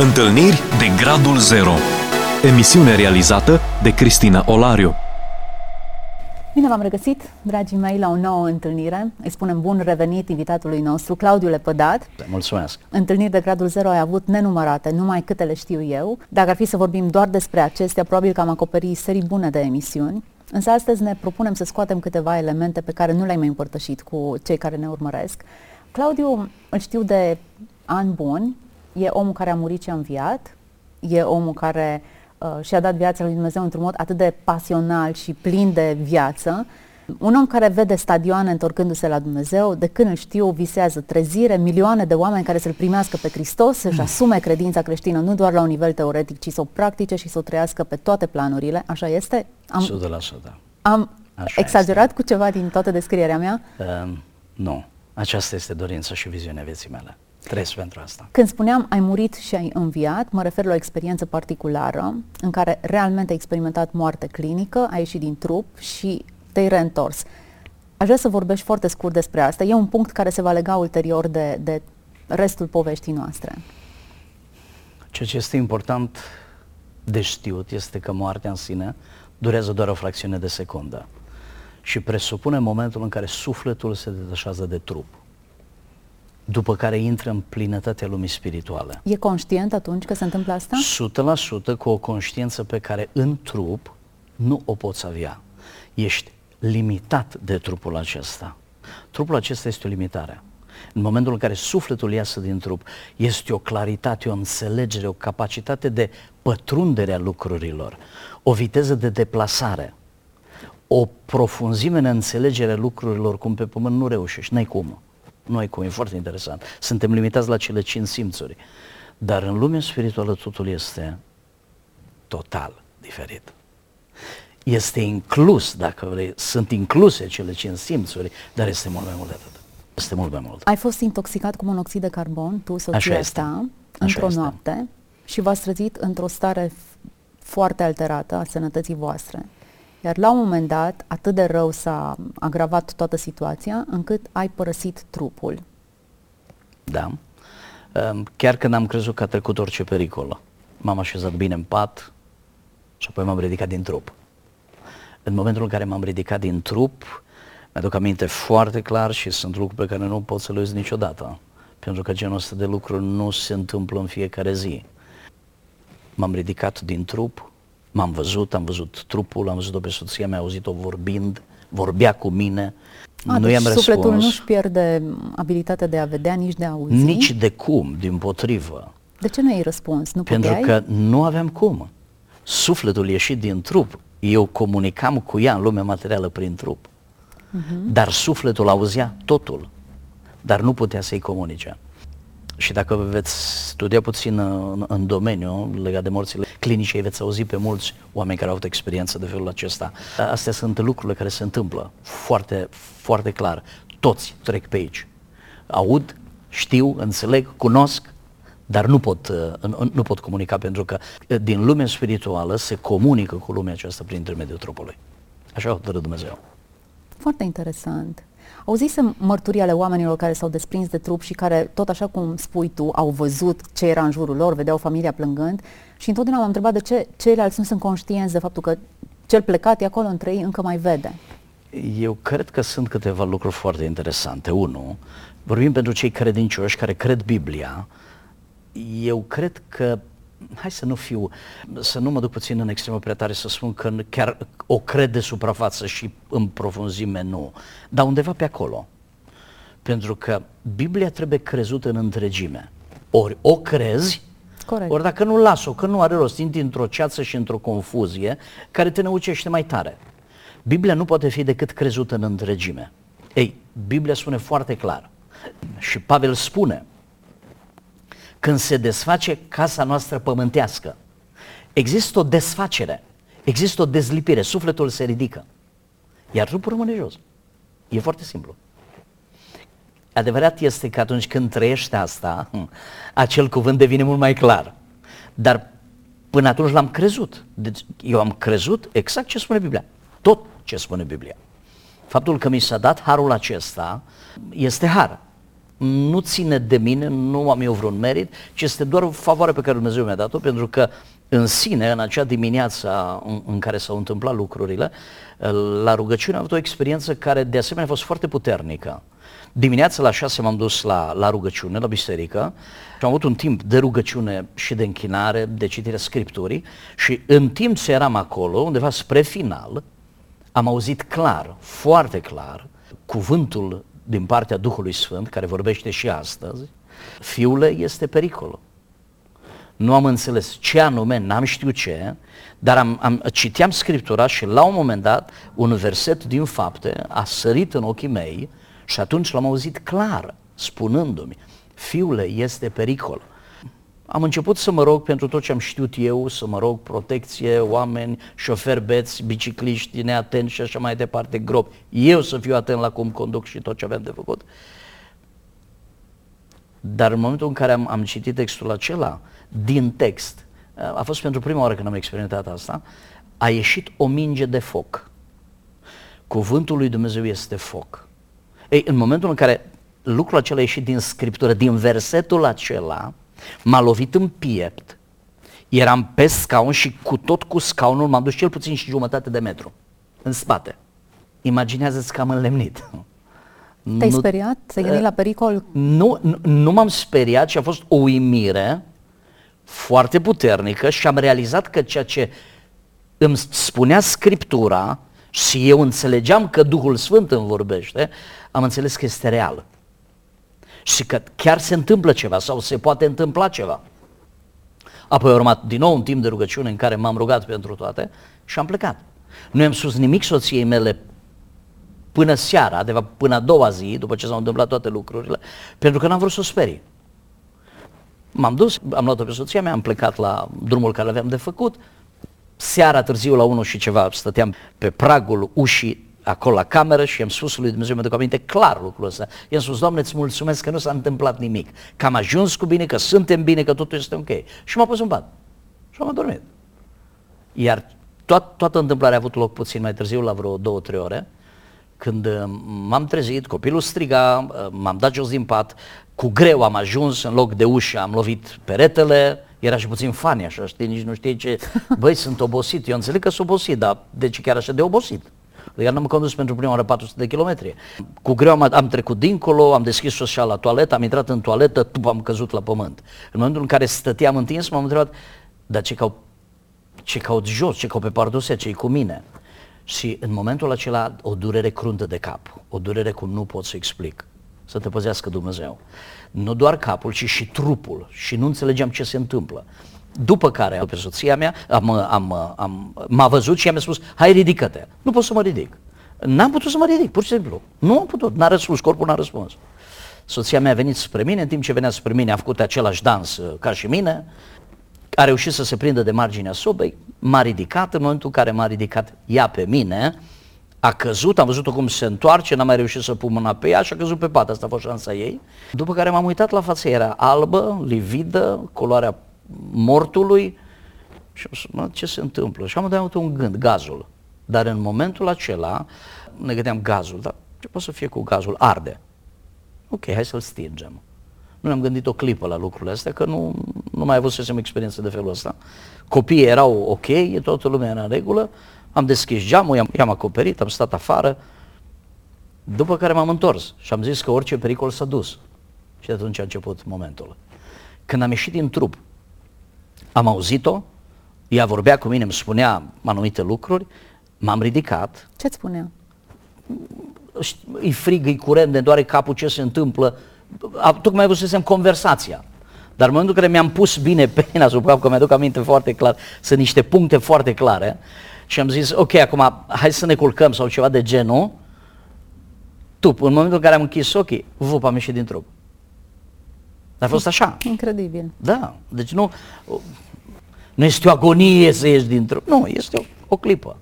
Întâlniri de Gradul Zero Emisiune realizată de Cristina Olariu Bine v-am regăsit, dragii mei, la o nouă întâlnire. Îi spunem bun revenit invitatului nostru, Claudiu Lepădat. Mulțumesc! Întâlniri de Gradul Zero ai avut nenumărate, numai câte le știu eu. Dacă ar fi să vorbim doar despre acestea, probabil că am acoperit serii bune de emisiuni. Însă astăzi ne propunem să scoatem câteva elemente pe care nu le-ai mai împărtășit cu cei care ne urmăresc. Claudiu îl știu de ani buni, e omul care a murit și a înviat, e omul care uh, și-a dat viața lui Dumnezeu într-un mod atât de pasional și plin de viață. Un om care vede stadioane întorcându-se la Dumnezeu, de când îl știu, visează trezire, milioane de oameni care să-L primească pe Hristos, să-și asume credința creștină nu doar la un nivel teoretic, ci să o practice și să o trăiască pe toate planurile. Așa este? Am, 100%. Am Așa exagerat este. cu ceva din toată descrierea mea? Uh, nu. Aceasta este dorința și viziunea vieții mele. Trăiesc pentru asta. Când spuneam ai murit și ai înviat, mă refer la o experiență particulară în care realmente ai experimentat moarte clinică, ai ieșit din trup și te-ai reîntors. Aș vrea să vorbești foarte scurt despre asta. E un punct care se va lega ulterior de, de restul poveștii noastre. Ceea ce este important de știut este că moartea în sine durează doar o fracțiune de secundă și presupune momentul în care sufletul se detașează de trup după care intră în plinătatea lumii spirituale. E conștient atunci că se întâmplă asta? 100% cu o conștiință pe care în trup nu o poți avea. Ești limitat de trupul acesta. Trupul acesta este o limitare. În momentul în care sufletul iasă din trup, este o claritate, o înțelegere, o capacitate de pătrundere a lucrurilor, o viteză de deplasare, o profunzime în înțelegerea lucrurilor cum pe pământ nu reușești, n-ai cum. Nu ai cum, e foarte interesant. Suntem limitați la cele cinci simțuri. Dar în lumea spirituală totul este total diferit. Este inclus, dacă vrei, sunt incluse cele cinci simțuri, dar este mult mai mult de atât. Este mult mai mult. Ai fost intoxicat cu monoxid de carbon, tu, soția ta, într-o noapte și v-ați trezit într-o stare foarte alterată a sănătății voastre. Iar la un moment dat, atât de rău s-a agravat toată situația, încât ai părăsit trupul. Da. Ehm, chiar când am crezut că a trecut orice pericol, m-am așezat bine în pat și apoi m-am ridicat din trup. În momentul în care m-am ridicat din trup, mi-aduc aminte foarte clar și sunt lucruri pe care nu pot să le uiți niciodată. Pentru că genul ăsta de lucruri nu se întâmplă în fiecare zi. M-am ridicat din trup, M-am văzut, am văzut trupul, am văzut-o pe soția mea, auzit-o vorbind, vorbea cu mine. A, nu deci i-am sufletul răspuns. nu-și pierde abilitatea de a vedea, nici de a auzi? Nici de cum, din potrivă. De ce nu ai răspuns? Nu Pentru puteai? că nu aveam cum. Sufletul ieșit din trup. Eu comunicam cu ea în lumea materială prin trup. Uh-huh. Dar sufletul auzea totul. Dar nu putea să-i comunice. Și dacă veți studia puțin în, în domeniu legat de morțile clinice, veți auzi pe mulți oameni care au avut experiență de felul acesta. Astea sunt lucrurile care se întâmplă foarte, foarte clar. Toți trec pe aici. Aud, știu, înțeleg, cunosc, dar nu pot, nu pot comunica pentru că din lumea spirituală se comunică cu lumea aceasta prin intermediul trupului. Așa hotărât Dumnezeu. Foarte interesant. Auzisem mărturii ale oamenilor care s-au desprins de trup și care, tot așa cum spui tu, au văzut ce era în jurul lor, vedeau familia plângând și întotdeauna m-am întrebat de ce ceilalți nu sunt conștienți de faptul că cel plecat e acolo între ei încă mai vede. Eu cred că sunt câteva lucruri foarte interesante. Unu, vorbim pentru cei credincioși care cred Biblia. Eu cred că hai să nu fiu, să nu mă duc puțin în extremă prea tare să spun că chiar o cred de suprafață și în profunzime nu, dar undeva pe acolo. Pentru că Biblia trebuie crezută în întregime. Ori o crezi, Corect. ori dacă nu las-o, că nu are rost, intri într-o ceață și într-o confuzie care te năucește mai tare. Biblia nu poate fi decât crezută în întregime. Ei, Biblia spune foarte clar și Pavel spune, când se desface casa noastră pământească. Există o desfacere, există o dezlipire, sufletul se ridică, iar trupul rămâne jos. E foarte simplu. Adevărat este că atunci când trăiești asta, hm, acel cuvânt devine mult mai clar. Dar până atunci l-am crezut. Deci eu am crezut exact ce spune Biblia. Tot ce spune Biblia. Faptul că mi s-a dat harul acesta este har. Nu ține de mine, nu am eu vreun merit, ci este doar o favoare pe care Dumnezeu mi-a dat-o, pentru că în sine, în acea dimineață în, în care s-au întâmplat lucrurile, la rugăciune am avut o experiență care de asemenea a fost foarte puternică. Dimineața la șase m-am dus la, la rugăciune, la biserică și am avut un timp de rugăciune și de închinare, de citire Scripturii și în timp ce eram acolo, undeva spre final, am auzit clar, foarte clar, cuvântul din partea Duhului Sfânt, care vorbește și astăzi, fiule, este pericolul. Nu am înțeles ce anume, n-am știut ce, dar am, am, citeam Scriptura și la un moment dat un verset din fapte a sărit în ochii mei și atunci l-am auzit clar, spunându-mi, fiule, este pericol. Am început să mă rog pentru tot ce am știut eu, să mă rog protecție, oameni, șoferi beți, bicicliști neatenți și așa mai departe, gropi. Eu să fiu atent la cum conduc și tot ce aveam de făcut. Dar în momentul în care am, am citit textul acela, din text, a fost pentru prima oară când am experimentat asta, a ieșit o minge de foc. Cuvântul lui Dumnezeu este foc. Ei, în momentul în care lucrul acela a ieșit din Scriptură, din versetul acela, m-a lovit în piept, eram pe scaun și cu tot cu scaunul m-am dus cel puțin și jumătate de metru în spate. Imaginează-ți că am înlemnit. Te-ai nu, speriat? Te-ai gândit la pericol? Nu, nu, nu m-am speriat și a fost o uimire foarte puternică și am realizat că ceea ce îmi spunea Scriptura și eu înțelegeam că Duhul Sfânt îmi vorbește, am înțeles că este real. Și că chiar se întâmplă ceva sau se poate întâmpla ceva. Apoi a urmat din nou un timp de rugăciune în care m-am rugat pentru toate și am plecat. Nu i-am spus nimic soției mele până seara, de fapt până a doua zi, după ce s-au întâmplat toate lucrurile, pentru că n-am vrut să o sperii. M-am dus, am luat-o pe soția mea, am plecat la drumul care aveam de făcut. Seara târziu la 1 și ceva stăteam pe pragul ușii acolo la cameră și am spus lui Dumnezeu, mi-aduc aminte clar lucrul ăsta. I-am spus, Doamne, îți mulțumesc că nu s-a întâmplat nimic, că am ajuns cu bine, că suntem bine, că totul este ok. Și m-a pus în pat și am adormit. Iar toat, toată întâmplarea a avut loc puțin mai târziu, la vreo două, trei ore, când uh, m-am trezit, copilul striga, uh, m-am dat jos din pat, cu greu am ajuns, în loc de ușă am lovit peretele, era și puțin fani așa, știi, nici nu știi ce, băi, sunt obosit, eu înțeleg că sunt obosit, dar de ce chiar așa de obosit? Iar n-am condus pentru prima oară 400 de kilometri. Cu greu am, am trecut dincolo, am deschis așa la toaletă, am intrat în toaletă, tup, am căzut la pământ. În momentul în care stăteam întins, m-am întrebat, dar ce caut, ce caut jos, ce caut pe pardusea, ce cu mine? Și în momentul acela o durere cruntă de cap, o durere cum nu pot să explic să te păzească Dumnezeu. Nu doar capul, ci și trupul și nu înțelegeam ce se întâmplă. După care, pe soția mea, am, am, am, m-a văzut și mi-a spus, hai ridică-te. Nu pot să mă ridic. N-am putut să mă ridic, pur și simplu. Nu am putut, n-a răspuns, corpul n-a răspuns. Soția mea a venit spre mine, în timp ce venea spre mine a făcut același dans uh, ca și mine, a reușit să se prindă de marginea sobei, m-a ridicat, în momentul în care m-a ridicat ea pe mine, a căzut, am văzut-o cum se întoarce, n-am mai reușit să pun mâna pe ea și a căzut pe pat, asta a fost șansa ei. După care m-am uitat la față, era albă, lividă, culoarea mortului și am spus, mă, ce se întâmplă? Și am avut un gând, gazul. Dar în momentul acela ne gândeam gazul, dar ce poate să fie cu gazul? Arde. Ok, hai să-l stingem. Nu ne-am gândit o clipă la lucrurile astea, că nu, nu mai avusesem experiență de felul ăsta. Copiii erau ok, toată lumea era în regulă, am deschis geamul, i-am, i-am acoperit, am stat afară, după care m-am întors și am zis că orice pericol s-a dus. Și de atunci a început momentul. Când am ieșit din trup, am auzit-o, ea vorbea cu mine, îmi spunea anumite lucruri, m-am ridicat. Ce-ți spunea? E frig, e curent, ne doare capul, ce se întâmplă. Tocmai văzusem conversația. Dar în momentul în care mi-am pus bine pena sub cap, că mi-aduc aminte foarte clar, sunt niște puncte foarte clare, și am zis, ok, acum hai să ne culcăm sau ceva de genul, tu, în momentul în care am închis ochii, vup, am ieșit din trup. Dar a fost așa. Incredibil. Da, deci nu, nu este o agonie să ieși din trup, nu, este o, o clipă.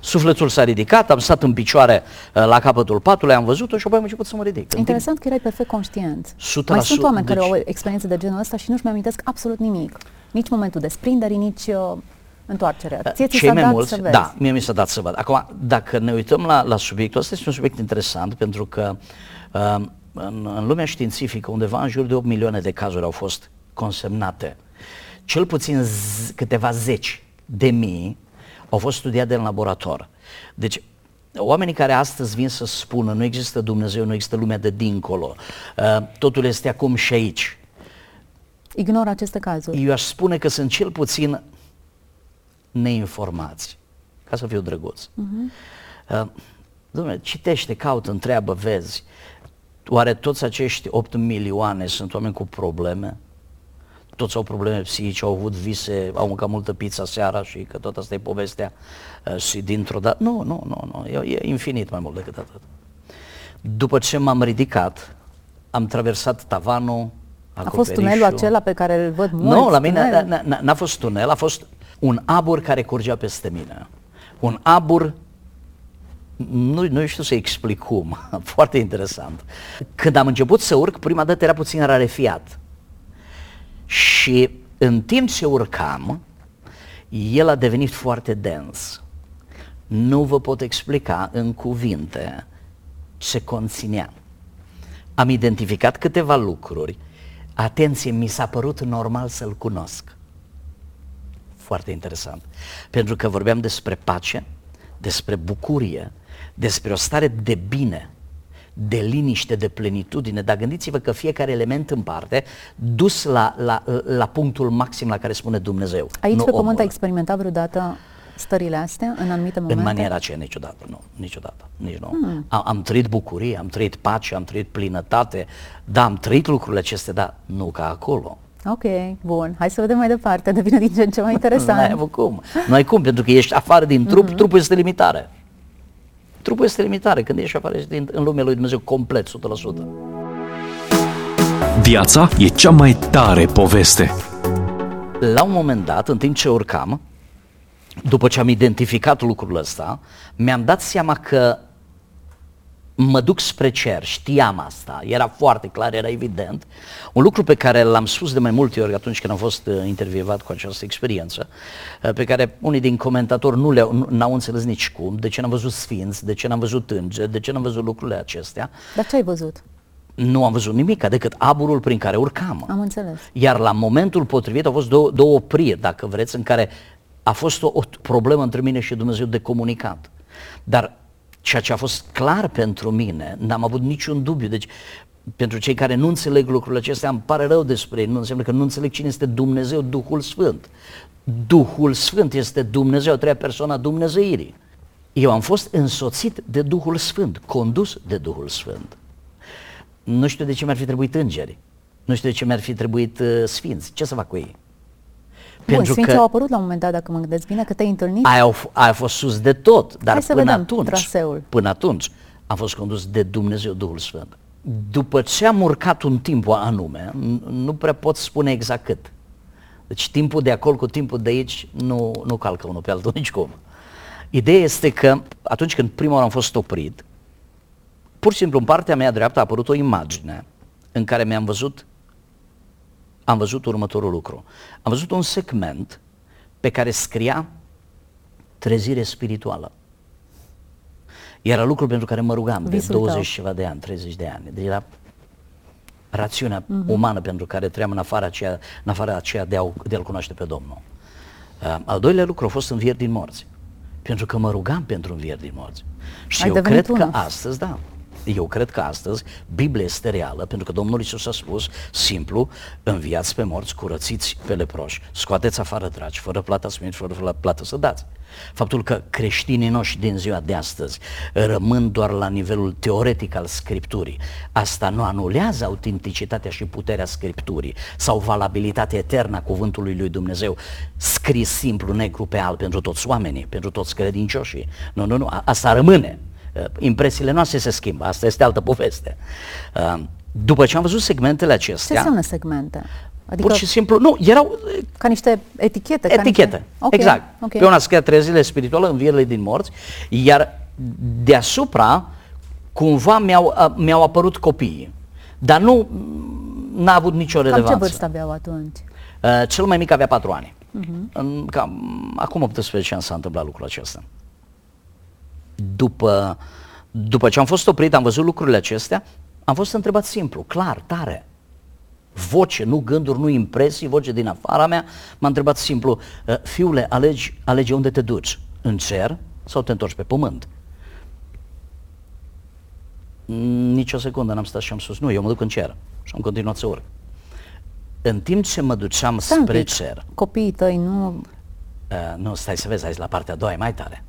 Sufletul s-a ridicat, am stat în picioare uh, la capătul patului, am văzut-o și apoi am început să mă ridic. Interesant că erai perfect conștient. 100%. Mai sunt oameni deci... care au experiențe de genul ăsta și nu-și mai amintesc absolut nimic. Nici momentul desprinderii, nici uh, întoarcerea. Ție ți Cei mai dat mulți, să vezi. da, mie mi s-a dat să văd. Acum, dacă ne uităm la, la subiectul ăsta, este un subiect interesant pentru că uh, în, în lumea științifică, undeva în jur de 8 milioane de cazuri au fost consemnate. Cel puțin z- câteva zeci de mii au fost studiate în laborator. Deci, oamenii care astăzi vin să spună nu există Dumnezeu, nu există lumea de dincolo, uh, totul este acum și aici, Ignor aceste cazuri. eu aș spune că sunt cel puțin neinformați, ca să fiu drăguț. Uh-huh. Uh, Dom'le, citește, caută, întreabă, vezi. Oare toți acești 8 milioane sunt oameni cu probleme? Toți au probleme psihice, au avut vise, au mâncat multă pizza seara și că tot asta e povestea uh, și dintr-o dată... Nu, nu, nu, nu, e, e infinit mai mult decât atât. După ce m-am ridicat, am traversat tavanul, A fost tunelul acela pe care îl văd mulți? nu, la mine tunel? n- n- n-a fost tunel, a fost un abur care curgea peste mine. Un abur, nu, nu știu să explic cum, foarte interesant. Când am început să urc, prima dată era puțin rarefiat. Și în timp ce urcam, el a devenit foarte dens. Nu vă pot explica în cuvinte ce conținea. Am identificat câteva lucruri. Atenție, mi s-a părut normal să-l cunosc. Foarte interesant. Pentru că vorbeam despre pace, despre bucurie, despre o stare de bine, de liniște, de plenitudine, dar gândiți-vă că fiecare element în parte dus la, la, la punctul maxim la care spune Dumnezeu. Aici nu pe pământ omul. ai experimentat vreodată stările astea în anumite momente? În maniera aceea niciodată, nu, niciodată, nici nu. Hmm. Am, am trăit bucurie, am trăit pace, am trăit plinătate, da, am trăit lucrurile acestea, dar nu ca acolo. Ok, bun. Hai să vedem mai departe. Devine din ce în ce mai Nu ai interesant. avut cum. Nu ai cum, pentru că ești afară din trup, mm-hmm. trupul este limitare. Trupul este limitare, când ești afară, ești din, în lumea lui Dumnezeu complet, 100%. Viața e cea mai tare poveste. La un moment dat, în timp ce urcam, după ce am identificat lucrul ăsta, mi-am dat seama că mă duc spre cer, știam asta, era foarte clar, era evident. Un lucru pe care l-am spus de mai multe ori atunci când am fost uh, intervievat cu această experiență, uh, pe care unii din comentatori nu le-au, nu, n-au înțeles nici cum, de ce n-am văzut sfinți, de ce n-am văzut îngeri, de ce n-am văzut lucrurile acestea. Dar ce ai văzut? Nu am văzut nimic decât aburul prin care urcam. Am înțeles. Iar la momentul potrivit au fost două, două opriri, dacă vreți, în care a fost o, o problemă între mine și Dumnezeu de comunicat. Dar ceea ce a fost clar pentru mine, n-am avut niciun dubiu. Deci, pentru cei care nu înțeleg lucrurile acestea, îmi pare rău despre ei, nu înseamnă că nu înțeleg cine este Dumnezeu, Duhul Sfânt. Duhul Sfânt este Dumnezeu, a treia persoană a Dumnezeirii. Eu am fost însoțit de Duhul Sfânt, condus de Duhul Sfânt. Nu știu de ce mi-ar fi trebuit îngeri. Nu știu de ce mi-ar fi trebuit uh, sfinți. Ce să fac cu ei? Bun, Sfinții au apărut la un moment dat, dacă mă gândesc bine, că te-ai întâlnit. Aia, au, f- aia a fost sus de tot, dar Hai să până vedem atunci, traseul. până atunci am fost condus de Dumnezeu Duhul Sfânt. După ce am urcat un timp anume, n- nu prea pot spune exact cât. Deci timpul de acolo cu timpul de aici nu, nu calcă unul pe altul nicicum. Ideea este că atunci când prima oară am fost oprit, pur și simplu în partea mea dreaptă a apărut o imagine în care mi-am văzut am văzut următorul lucru. Am văzut un segment pe care scria trezire spirituală. Era lucrul pentru care mă rugam de Visul 20 tău. și ceva de ani, 30 de ani. Deci era rațiunea uh-huh. umană pentru care trăiam în afara aceea, în afara aceea de, a, de a-L cunoaște pe Domnul. Uh, al doilea lucru a fost învieri din morți. Pentru că mă rugam pentru învieri din morți. Și Ai eu devenit cred că unul. astăzi, da, eu cred că astăzi Biblia este reală, pentru că Domnul Isus a spus simplu, înviați pe morți, curățiți pe leproși, scoateți afară dragi, fără plata smit, fără plată să dați. Faptul că creștinii noștri din ziua de astăzi rămân doar la nivelul teoretic al Scripturii, asta nu anulează autenticitatea și puterea Scripturii sau valabilitatea eternă a cuvântului lui Dumnezeu, scris simplu, negru pe alb pentru toți oamenii, pentru toți credincioșii. Nu, nu, nu, a- asta rămâne. Uh, impresiile noastre se schimbă, asta este altă poveste. Uh, După ce am văzut segmentele Ce acestea, înseamnă segmente? Adică pur și simplu, nu, erau uh, ca niște etichete? ca etichete, niște... Ok, exact. ok. Pe una scria trezile spirituale, învierile din morți, iar deasupra, cumva mi-au, a- mi-au apărut copiii. Dar nu, n-a avut nicio Cam ce relevanță. vârstă aveau atunci? Uh, cel mai mic avea patru ani. Uh-huh. În, cam, acum 18 ani s-a întâmplat lucrul acesta. După, după ce am fost oprit, am văzut lucrurile acestea, Am fost întrebat simplu, clar, tare. Voce, nu gânduri, nu impresii, voce din afara mea. M-a întrebat simplu, "Uh, fiule, alegi, alege unde te duci, în cer sau te întorci pe pământ? Mm, Nici o secundă n-am stat și am spus, nu, eu mă duc în cer. Și am continuat să urc. În timp ce mă duceam Stai un spre pic. cer, Copiii tăi nu... uh, nu, stai să vezi, aici la partea a doua e mai tare.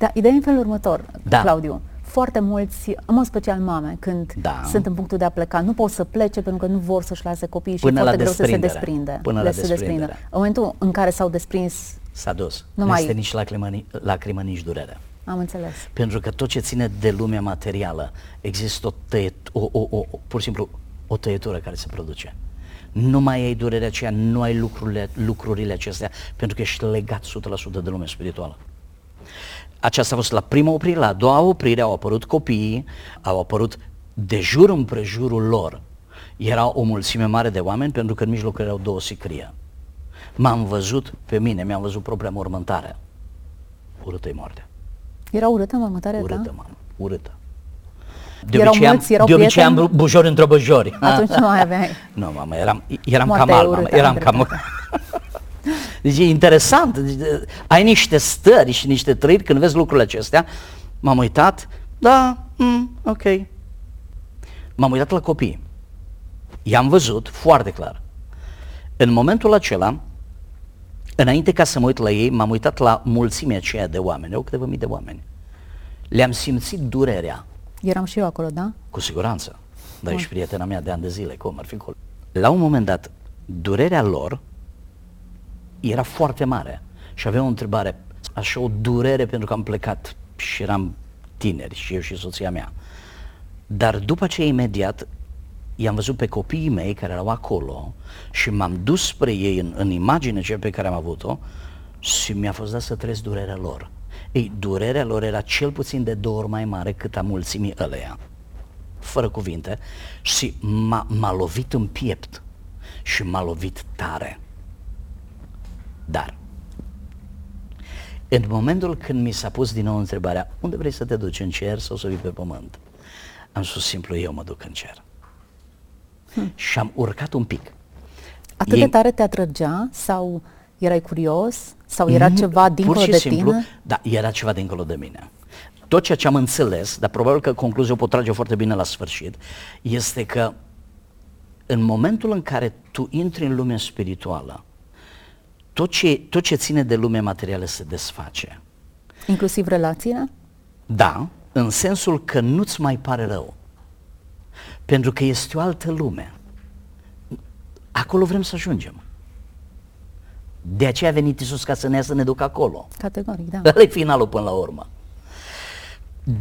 Da, ideea e în felul următor, Da. Claudiu. Foarte mulți, în mod special mame, când Da. sunt în punctul de a pleca, nu pot să plece pentru că nu vor să-și lase copiii și Până e la foarte greu să se desprindere. desprinde. Până la de se desprindă. desprindere. În momentul în care s-au desprins, S-a dus. Nu nu mai- este nici lacrimă, ni- lacrimă, nici durere. am înțeles. Pentru că tot ce ține de lumea materială, există o tăiet, o, o, o, o, pur și simplu o tăietură care se produce. Nu mai ai durerea aceea, nu ai lucrurile, lucrurile acestea, pentru că ești legat 100% de lumea spirituală. Aceasta a fost la prima oprire, la a doua oprire au apărut copiii, au apărut de jur împrejurul lor. Era o mulțime mare de oameni pentru că în mijloc erau două sicrie. M-am văzut pe mine, mi-am văzut propria mormântare. Urâtă-i moartea. Era urâtă mormântarea Urâtă, ta? mamă, urâtă. Erau obicei mulți, am, erau de obicei am prieteni? bujori într-o băjori. Atunci nu mai aveai. Nu, mamă, eram, eram Moartea cam e al, mamă, urâtă, eram ai cam... deci e interesant, deci, de- ai niște stări și niște trăiri când vezi lucrurile acestea. M-am uitat, da, mm, ok. M-am uitat la copii. I-am văzut foarte clar. În momentul acela, înainte ca să mă uit la ei, m-am uitat la mulțimea aceea de oameni, au câteva mii de oameni. Le-am simțit durerea, Eram și eu acolo, da? cu siguranță. Dar ești prietena mea de ani de zile, cum ar fi acolo. La un moment dat, durerea lor era foarte mare și avea o întrebare, așa o durere pentru că am plecat și eram tineri și eu și soția mea. Dar după aceea imediat i-am văzut pe copiii mei care erau acolo și m-am dus spre ei în, în imaginea aceea pe care am avut-o și mi-a fost dat să trăiesc durerea lor. Ei, durerea lor era cel puțin de două ori mai mare cât a mulțimii ăleia, fără cuvinte, și m-a, m-a lovit în piept și m-a lovit tare. Dar, în momentul când mi s-a pus din nou întrebarea, unde vrei să te duci, în cer sau să vii pe pământ? Am spus simplu, eu mă duc în cer. Și am urcat un pic. Atât Ei- de tare te atrăgea sau erai curios sau era Nu, ceva dincolo pur și de simplu, tine? Da, era ceva dincolo de mine. Tot ceea ce am înțeles, dar probabil că concluzia o pot trage foarte bine la sfârșit, este că în momentul în care tu intri în lumea spirituală, tot ce, tot ce ține de lumea materială se desface. Inclusiv relațiile? Da, în sensul că nu-ți mai pare rău. Pentru că este o altă lume. Acolo vrem să ajungem. De aceea a venit Isus ca să ne ia să ne ducă acolo. Categoric, da. Ăla e finalul până la urmă.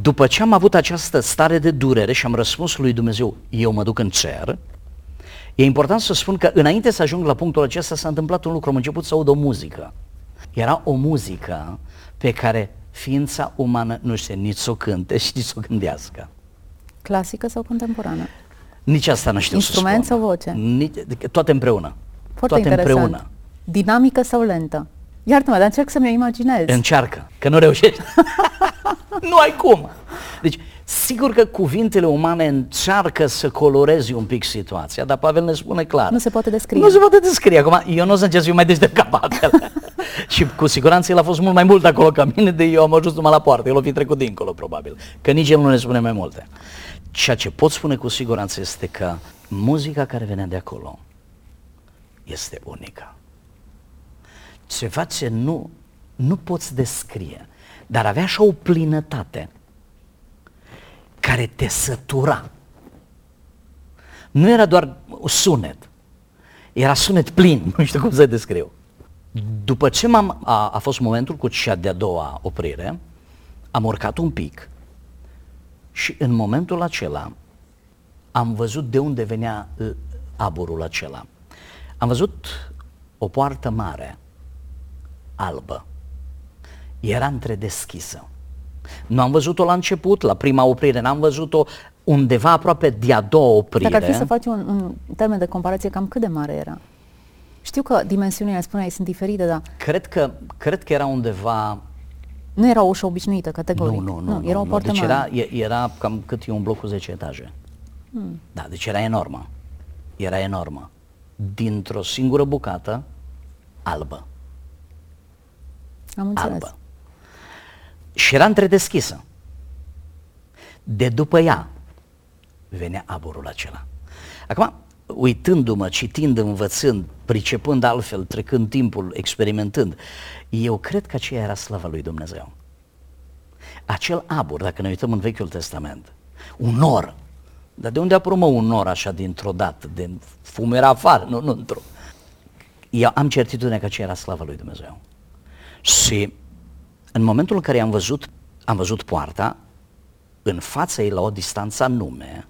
După ce am avut această stare de durere și am răspuns lui Dumnezeu, eu mă duc în cer, e important să spun că înainte să ajung la punctul acesta s-a întâmplat un lucru, am început să aud o muzică. Era o muzică pe care ființa umană nu știe nici să o cânte și nici să o gândească. Clasică sau contemporană? Nici asta nu știu Instrument să spun. sau voce? Nici, toate împreună. Foarte toate interesant. împreună. Dinamică sau lentă? Iartă-mă, dar încerc să-mi o imaginez. Încearcă, că nu reușești. nu ai cum. Deci, sigur că cuvintele umane încearcă să coloreze un pic situația, dar Pavel ne spune clar. Nu se poate descrie. Nu se poate descrie. Acum, eu nu o să încerc să fiu mai deștept ca Pavel. și cu siguranță el a fost mult mai mult acolo ca mine, de eu am ajuns numai la poartă. El o fi trecut dincolo, probabil. Că nici el nu ne spune mai multe. Ceea ce pot spune cu siguranță este că muzica care venea de acolo este unică se face nu, nu poți descrie, dar avea așa o plinătate care te sătura. Nu era doar sunet, era sunet plin, nu știu cum să descriu. După ce m-am, a, a fost momentul cu cea de-a doua oprire, am urcat un pic și în momentul acela am văzut de unde venea uh, aburul acela. Am văzut o poartă mare, albă. Era întredeschisă. Nu am văzut-o la început, la prima oprire, n-am văzut-o undeva aproape de a doua oprire. Dacă ar fi să faci un, un termen de comparație, cam cât de mare era? Știu că dimensiunile, spuneai, sunt diferite, dar Cred că, cred că era undeva... nu era o ușă obișnuită, categoric. Nu, nu, nu. era o nu, poartă deci mare. era, e- era cam cât e un bloc cu 10 etaje. Hmm. Da, deci era enormă. Era enormă. Dintr-o singură bucată, albă. Am înțeles. Albă. Și era întredeschisă. De după ea venea aburul acela. Acum, uitându-mă, citind, învățând, pricepând altfel, trecând timpul, experimentând, eu cred că aceea era slava lui Dumnezeu. Acel abur, dacă ne uităm în Vechiul Testament, un nor, dar de unde a apărut un nor așa dintr-o dată, de fum era afară, nu, nu într-o. Eu am certitudinea că aceea era slava lui Dumnezeu. Și în momentul în care am văzut, am văzut poarta, în fața ei la o distanță anume,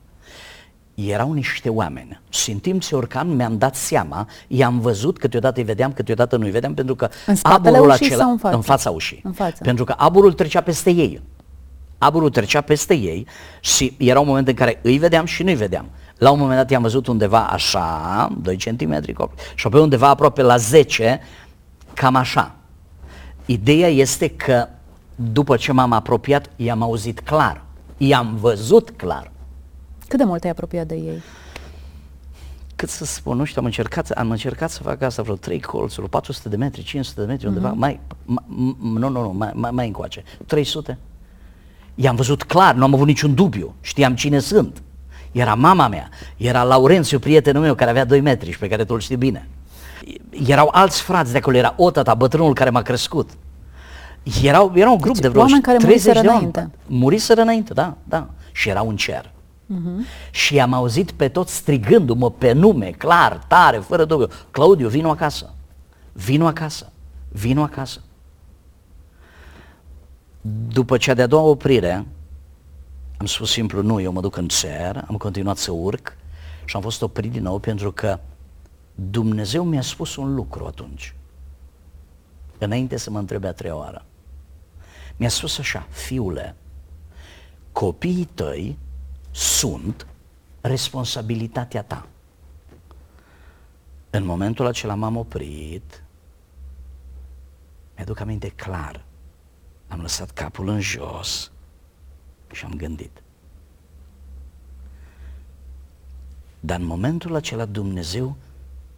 erau niște oameni. Și în timp ce urcam, mi-am dat seama, i-am văzut, câteodată îi vedeam, câteodată nu îi vedeam, pentru că în aburul acela, sau în fața? În fața ușii. În fața. Pentru că aburul trecea peste ei. Aburul trecea peste ei și era un moment în care îi vedeam și nu îi vedeam. La un moment dat i-am văzut undeva așa, 2 cm, și apoi undeva aproape la 10, cam așa. Ideea este că după ce m-am apropiat, i-am auzit clar, i-am văzut clar. Cât de mult ai apropiat de ei? Cât să spun, nu știu, am încercat, am încercat să fac asta vreo 3 colțuri, 400 de metri, 500 de metri, uh-huh. undeva, mai, mai, nu, nu, nu, mai, mai, mai încoace, 300. I-am văzut clar, nu am avut niciun dubiu, știam cine sunt. Era mama mea, era Laurențiu, prietenul meu, care avea 2 metri și pe care tu îl știi bine. Erau alți frați de acolo, era o tata, bătrânul care m-a crescut. Erau, era un grup deci, de vreo oameni care 30 de înainte. Muriseră înainte, da, da. Și era un cer. Uh-huh. Și am auzit pe toți strigându-mă pe nume, clar, tare, fără dubiu. Claudiu, vino acasă. Vino acasă. Vino acasă. După cea de-a doua oprire, am spus simplu, nu, eu mă duc în cer, am continuat să urc și am fost oprit din nou pentru că Dumnezeu mi-a spus un lucru atunci, înainte să mă întrebe a treia oară. Mi-a spus așa, fiule, copiii tăi sunt responsabilitatea ta. În momentul acela m-am oprit, mi-aduc aminte clar, am lăsat capul în jos și am gândit. Dar în momentul acela Dumnezeu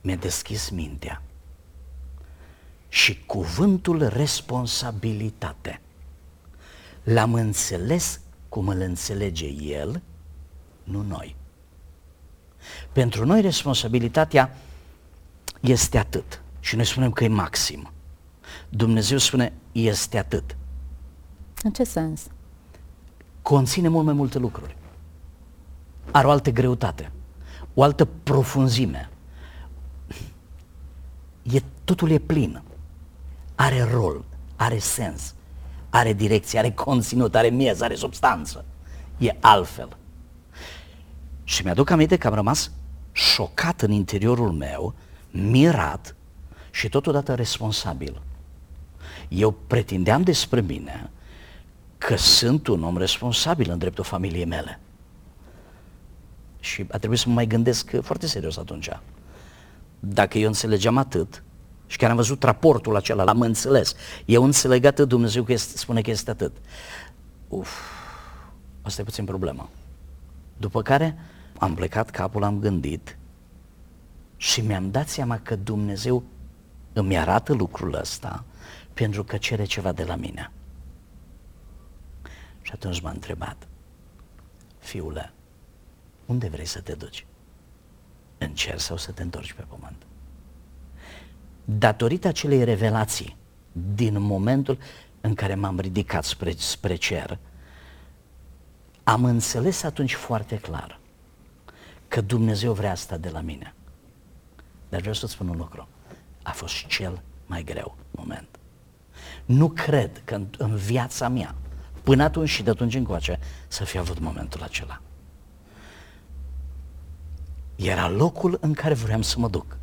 mi-a deschis mintea. Și cuvântul responsabilitate l-am înțeles cum îl înțelege El, nu noi. Pentru noi responsabilitatea este atât. Și noi spunem că e maxim. Dumnezeu spune, este atât. În ce sens? Conține mult mai multe lucruri. Are o altă greutate, o altă profunzime. E, totul e plin. Are rol, are sens, are direcție, are conținut, are miez, are substanță. E altfel. Și mi-aduc aminte că am rămas șocat în interiorul meu, mirat și totodată responsabil. Eu pretindeam despre mine că sunt un om responsabil în dreptul familiei mele. Și a trebuit să mă mai gândesc foarte serios atunci. Dacă eu înțelegeam atât, și chiar am văzut raportul acela, l-am înțeles, eu înțeleg atât, Dumnezeu că este, spune că este atât. Uf, asta e puțin problema. După care am plecat capul, am gândit și mi-am dat seama că Dumnezeu îmi arată lucrul ăsta pentru că cere ceva de la mine. Și atunci m-a întrebat, fiule, unde vrei să te duci? În cer sau să te întorci pe pământ? Datorită acelei revelații, din momentul în care m-am ridicat spre, spre cer, am înțeles atunci foarte clar că Dumnezeu vrea asta de la mine. Dar vreau să-ți spun un lucru. A fost cel mai greu moment. Nu cred că în, în viața mea până atunci și de atunci încoace să fi avut momentul acela. Era locul în care vreau să mă duc.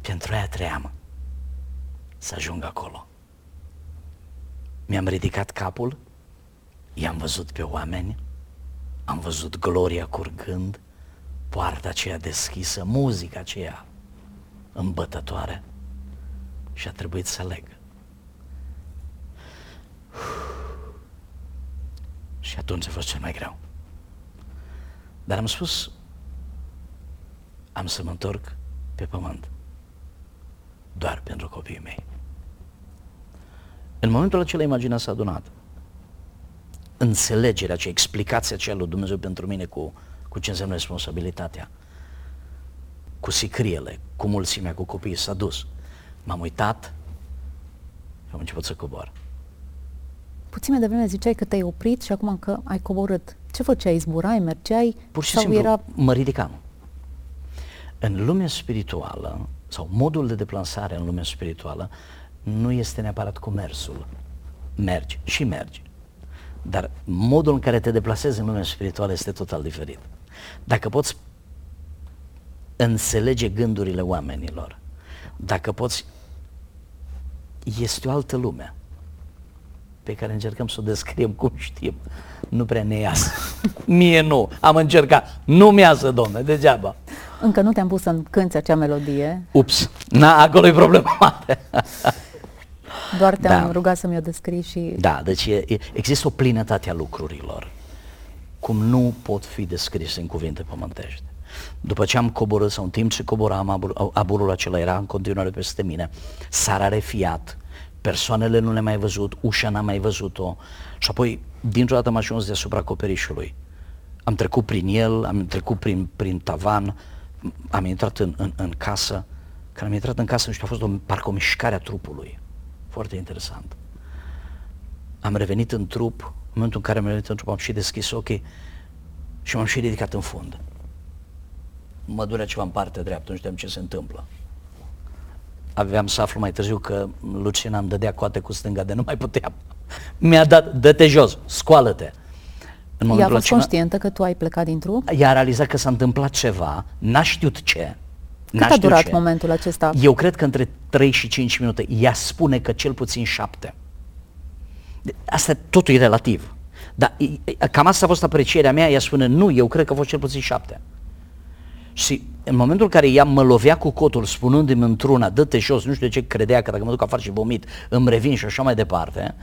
Pentru aia trăiam să ajung acolo. Mi-am ridicat capul, i-am văzut pe oameni, am văzut gloria curgând, poarta aceea deschisă, muzica aceea îmbătătoare și a trebuit să leg. Și atunci a fost cel mai greu. Dar am spus, am să mă întorc pe pământ doar pentru copiii mei. În momentul acela imaginea s-a adunat. Înțelegerea, ce explicația aceea lui Dumnezeu pentru mine cu, cu ce înseamnă responsabilitatea, cu sicriele, cu mulțimea, cu copiii, s-a dus. M-am uitat și am început să cobor. Puțin mai devreme ziceai că te-ai oprit și acum că ai coborât. Ce făceai? Zburai, mergeai? Pur și sau simplu era... mă ridicam. În lumea spirituală, sau modul de deplasare în lumea spirituală, nu este neapărat cu mersul. Mergi și mergi. Dar modul în care te deplasezi în lumea spirituală este total diferit. Dacă poți înțelege gândurile oamenilor, dacă poți, este o altă lume pe care încercăm să o descriem cum știm. Nu prea ne iasă. Mie nu. Am încercat. Nu mi iasă, domne, degeaba. Încă nu te-am pus să cânti acea melodie, Ups. Na, acolo e problema mare. doar te-am Da. rugat să-mi o descrii și Da, deci e, e, există o plinătate a lucrurilor, cum nu pot fi descrise în cuvinte pământești. După ce am coborât, sau în timp ce coboram, abur, aburul acela era în continuare peste mine, s-a rarefiat, persoanele nu le-am mai văzut, ușa n-am mai văzut-o și apoi, dintr-o dată am ajuns deasupra acoperișului. Am trecut prin el, am trecut prin, prin tavan, am intrat în, în, în casă. Când am intrat în casă, nu știu, a fost o, parcă o mișcare a trupului. Foarte interesant. Am revenit în trup, în momentul în care am revenit în trup am și deschis ochii și m-am și ridicat în fund. Mă durea ceva în partea dreaptă, nu știam ce se întâmplă. Aveam să aflu mai târziu că Luciana îmi dădea coate cu stânga de nu mai puteam. Mi-a dat, dă-te jos, scoală-te. În ea a momentul fost acela, conștientă că tu ai plecat din trup? ea a realizat că s-a întâmplat ceva, n-a știut ce. Cât n-a a știut durat ce. momentul acesta? Eu cred că între 3 și 5 minute. Ea spune că cel puțin 7. Asta totul e relativ. Dar e- e- cam asta a fost aprecierea mea, ea spune, nu, eu cred că a fost cel puțin 7. Și în momentul în care ea mă lovea cu cotul spunându-mi într-una, dă-te jos, nu știu de ce credea că dacă mă duc afară și vomit, îmi revin și așa mai departe,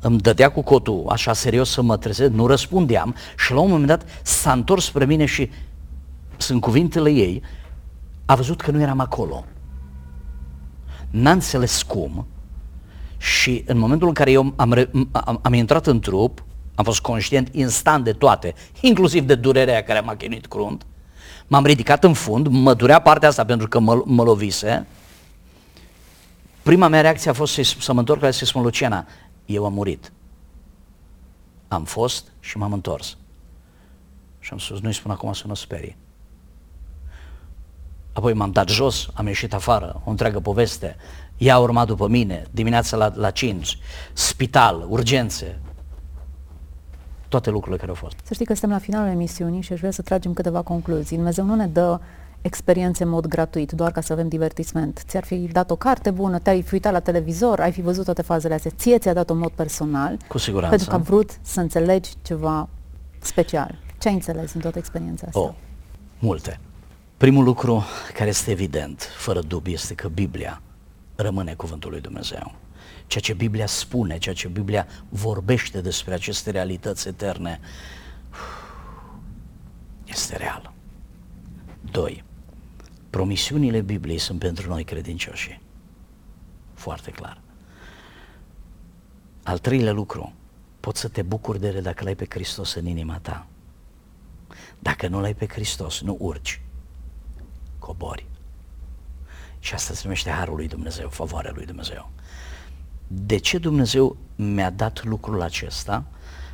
îmi dădea cu cotul așa serios să mă trezesc, nu răspundeam și la un moment dat s-a întors spre mine și sunt cuvintele ei, a văzut că nu eram acolo. N-a înțeles cum și în momentul în care eu am, re- am, am intrat în trup, am fost conștient instant de toate, inclusiv de durerea care m-a chinuit crunt, m-am ridicat în fund, mă durea partea asta pentru că mă, mă lovise. Prima mea reacție a fost să, să mă întorc la ea și să spun, Luciana, eu am murit. Am fost și m-am întors. Și am spus, nu-i spun acum să nu sperie. Apoi m-am dat jos, am ieșit afară, o întreagă poveste. Ea a urmat după mine, dimineața la, la 5, spital, urgențe, toate lucrurile care au fost. Să știi că suntem la finalul emisiunii și aș vrea să tragem câteva concluzii. Dumnezeu nu ne dă experiențe în mod gratuit, doar ca să avem divertisment. Ți-ar fi dat o carte bună, te-ai fi uitat la televizor, ai fi văzut toate fazele astea. Ție ți-a dat în mod personal, Cu siguranță. pentru că a vrut să înțelegi ceva special. Ce ai înțeles în toată experiența asta? Oh, multe. Primul lucru care este evident, fără dubii, este că Biblia rămâne cuvântul lui Dumnezeu. Ceea ce Biblia spune, ceea ce Biblia vorbește despre aceste realități eterne, este real. Doi, promisiunile Bibliei sunt pentru noi credincioși. Foarte clar. Al treilea lucru, poți să te bucuri de ele dacă l-ai pe Hristos în inima ta. Dacă nu l-ai pe Hristos, nu urci, cobori. Și asta se numește Harul lui Dumnezeu, favoarea lui Dumnezeu. De ce Dumnezeu mi-a dat lucrul acesta?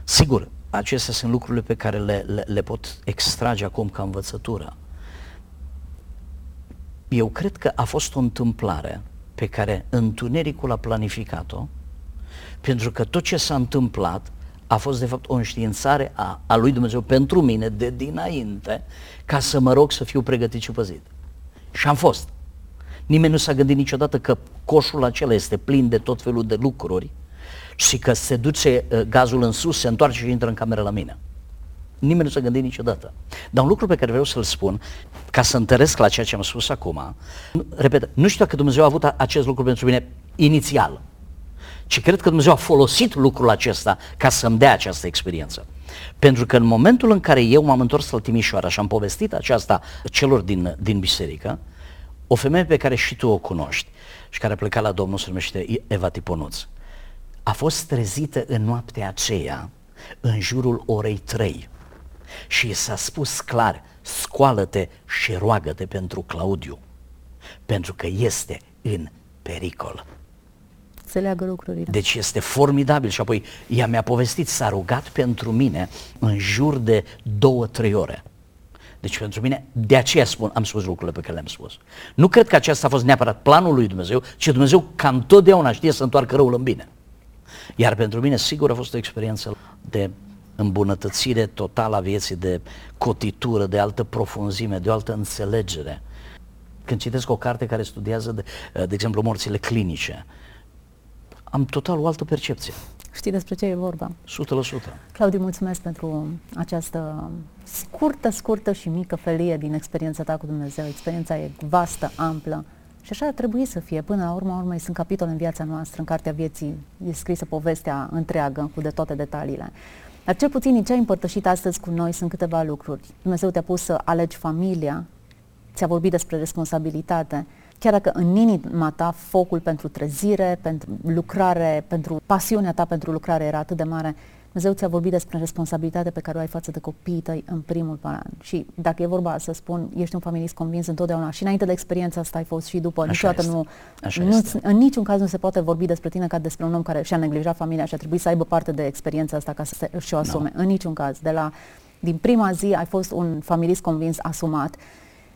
Sigur, acestea sunt lucrurile pe care le, le, le pot extrage acum ca învățătură. Eu cred că a fost o întâmplare pe care întunericul a planificat-o, pentru că tot ce s-a întâmplat a fost de fapt o înștiințare a, a lui Dumnezeu pentru mine de dinainte, ca să mă rog să fiu pregătit și păzit. Și am fost. Nimeni nu s-a gândit niciodată că coșul acela este plin de tot felul de lucruri și că se duce uh, gazul în sus, se întoarce și intră în cameră la mine. Nimeni nu s-a gândit niciodată. Dar un lucru pe care vreau să-l spun, ca să întăresc la ceea ce am spus acum, nu- repet, nu știu dacă Dumnezeu a avut a- acest lucru pentru mine inițial, ci cred că Dumnezeu a folosit lucrul acesta ca să-mi dea această experiență. Pentru că în momentul în care eu m-am întors la Timișoara și am povestit aceasta celor din, din biserică, o femeie pe care și tu o cunoști și care a plecat la Domnul se numește Eva Tiponuț, a fost trezită în noaptea aceea în jurul orei 3 și s-a spus clar, scoală-te și roagă-te pentru Claudiu, pentru că este în pericol. Se leagă lucrurile. Deci este formidabil și apoi ea mi-a povestit, s-a rugat pentru mine în jur de două, trei ore. Deci pentru mine, de aceea spun, am spus lucrurile pe care le-am spus. Nu cred că acesta a fost neapărat planul lui Dumnezeu, ci Dumnezeu ca întotdeauna știe să întoarcă răul în bine. Iar pentru mine, sigur, a fost o experiență de îmbunătățire totală a vieții, de cotitură, de altă profunzime, de o altă înțelegere. Când citesc o carte care studiază, de, de exemplu, morțile clinice, am total o altă percepție. Știi despre ce e vorba? 100%. Claudiu, mulțumesc pentru această scurtă, scurtă și mică felie din experiența ta cu Dumnezeu. Experiența e vastă, amplă și așa ar trebui să fie. Până la urmă, urmă sunt capitole în viața noastră, în Cartea Vieții e scrisă povestea întreagă cu de toate detaliile. Dar cel puțin din ce ai împărtășit astăzi cu noi sunt câteva lucruri. Dumnezeu te-a pus să alegi familia, ți-a vorbit despre responsabilitate, chiar dacă în inima ta focul pentru trezire, pentru lucrare, pentru pasiunea ta pentru lucrare era atât de mare, Dumnezeu ți-a vorbit despre responsabilitatea pe care o ai față de copiii tăi în primul plan. Și dacă e vorba să spun, ești un familist convins întotdeauna și înainte de experiența asta ai fost și după, Așa niciodată este. nu, Așa nu este. în niciun caz nu se poate vorbi despre tine ca despre un om care și-a neglijat familia și a trebuit să aibă parte de experiența asta ca să se, și-o asume. No. În niciun caz. De la, din prima zi ai fost un familist convins, asumat.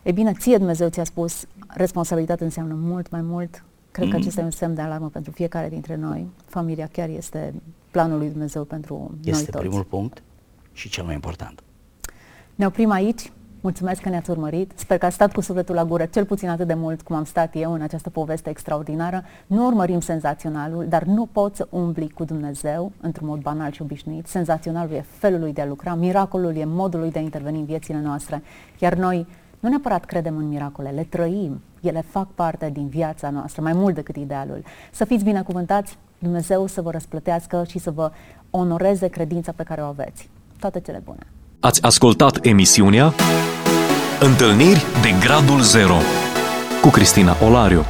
E bine, ție Dumnezeu ți-a spus, responsabilitate înseamnă mult mai mult. Cred mm. că acesta e un semn de alarmă pentru fiecare dintre noi. Familia chiar este planul lui Dumnezeu pentru este noi toți. primul punct și cel mai important. Ne oprim aici. Mulțumesc că ne-ați urmărit. Sper că ați stat cu sufletul la gură cel puțin atât de mult cum am stat eu în această poveste extraordinară. Nu urmărim senzaționalul, dar nu poți să umbli cu Dumnezeu într-un mod banal și obișnuit. Senzaționalul e felul lui de a lucra, miracolul e modul lui de a interveni în viețile noastre. Iar noi nu neapărat credem în miracole, le trăim. Ele fac parte din viața noastră, mai mult decât idealul. Să fiți binecuvântați, Dumnezeu să vă răsplătească și să vă onoreze credința pe care o aveți. Toate cele bune! Ați ascultat emisiunea Întâlniri de Gradul Zero cu Cristina Olariu.